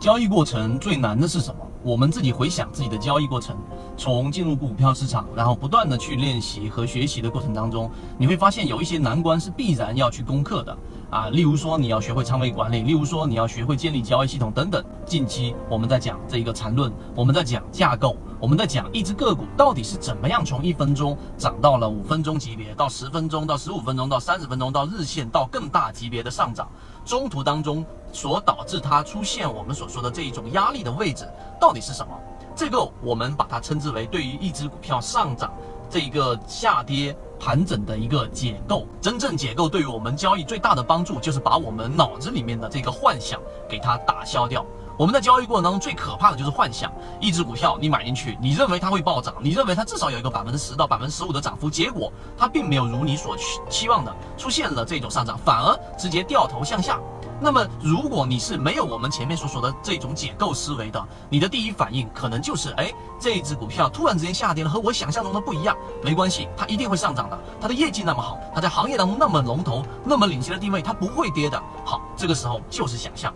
交易过程最难的是什么？我们自己回想自己的交易过程，从进入股票市场，然后不断的去练习和学习的过程当中，你会发现有一些难关是必然要去攻克的啊。例如说你要学会仓位管理，例如说你要学会建立交易系统等等。近期我们在讲这一个缠论，我们在讲架构，我们在讲一只个股到底是怎么样从一分钟涨到了五分钟级别，到十分钟，到十五分钟，到三十分钟，到日线，到更大级别的上涨，中途当中所导致它出现我们所说的这一种压力的位置。到底是什么？这个我们把它称之为对于一只股票上涨这一个下跌盘整的一个解构。真正解构对于我们交易最大的帮助，就是把我们脑子里面的这个幻想给它打消掉。我们在交易过程当中最可怕的就是幻想，一只股票你买进去，你认为它会暴涨，你认为它至少有一个百分之十到百分之十五的涨幅，结果它并没有如你所期望的出现了这种上涨，反而直接掉头向下。那么，如果你是没有我们前面所说的这种解构思维的，你的第一反应可能就是，哎，这只股票突然之间下跌了，和我想象中的不一样。没关系，它一定会上涨的。它的业绩那么好，它在行业当中那么龙头，那么领先的地位，它不会跌的。好，这个时候就是想象。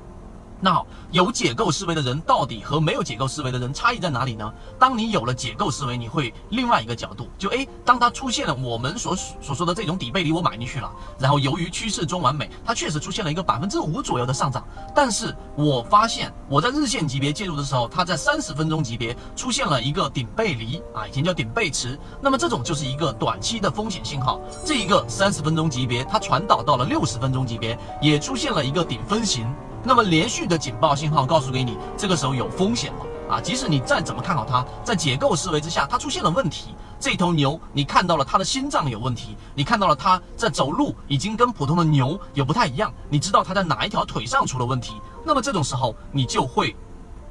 那好，有解构思维的人到底和没有解构思维的人差异在哪里呢？当你有了解构思维，你会另外一个角度，就诶，当它出现了我们所所说的这种底背离，我买进去了，然后由于趋势中完美，它确实出现了一个百分之五左右的上涨，但是我发现我在日线级别介入的时候，它在三十分钟级别出现了一个顶背离啊，以前叫顶背驰，那么这种就是一个短期的风险信号。这一个三十分钟级别，它传导到了六十分钟级别，也出现了一个顶分型。那么连续的警报信号告诉给你，这个时候有风险了啊！即使你再怎么看好它，在解构思维之下，它出现了问题。这头牛，你看到了它的心脏有问题，你看到了它在走路已经跟普通的牛也不太一样，你知道它在哪一条腿上出了问题。那么这种时候，你就会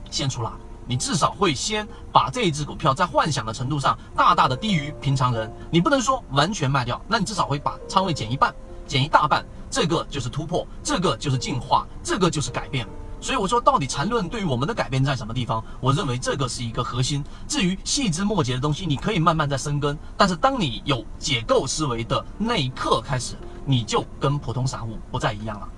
先出来，你至少会先把这一只股票在幻想的程度上大大的低于平常人。你不能说完全卖掉，那你至少会把仓位减一半。减一大半，这个就是突破，这个就是进化，这个就是改变。所以我说，到底缠论对于我们的改变在什么地方？我认为这个是一个核心。至于细枝末节的东西，你可以慢慢在生根。但是当你有解构思维的那一刻开始，你就跟普通散户不再一样了。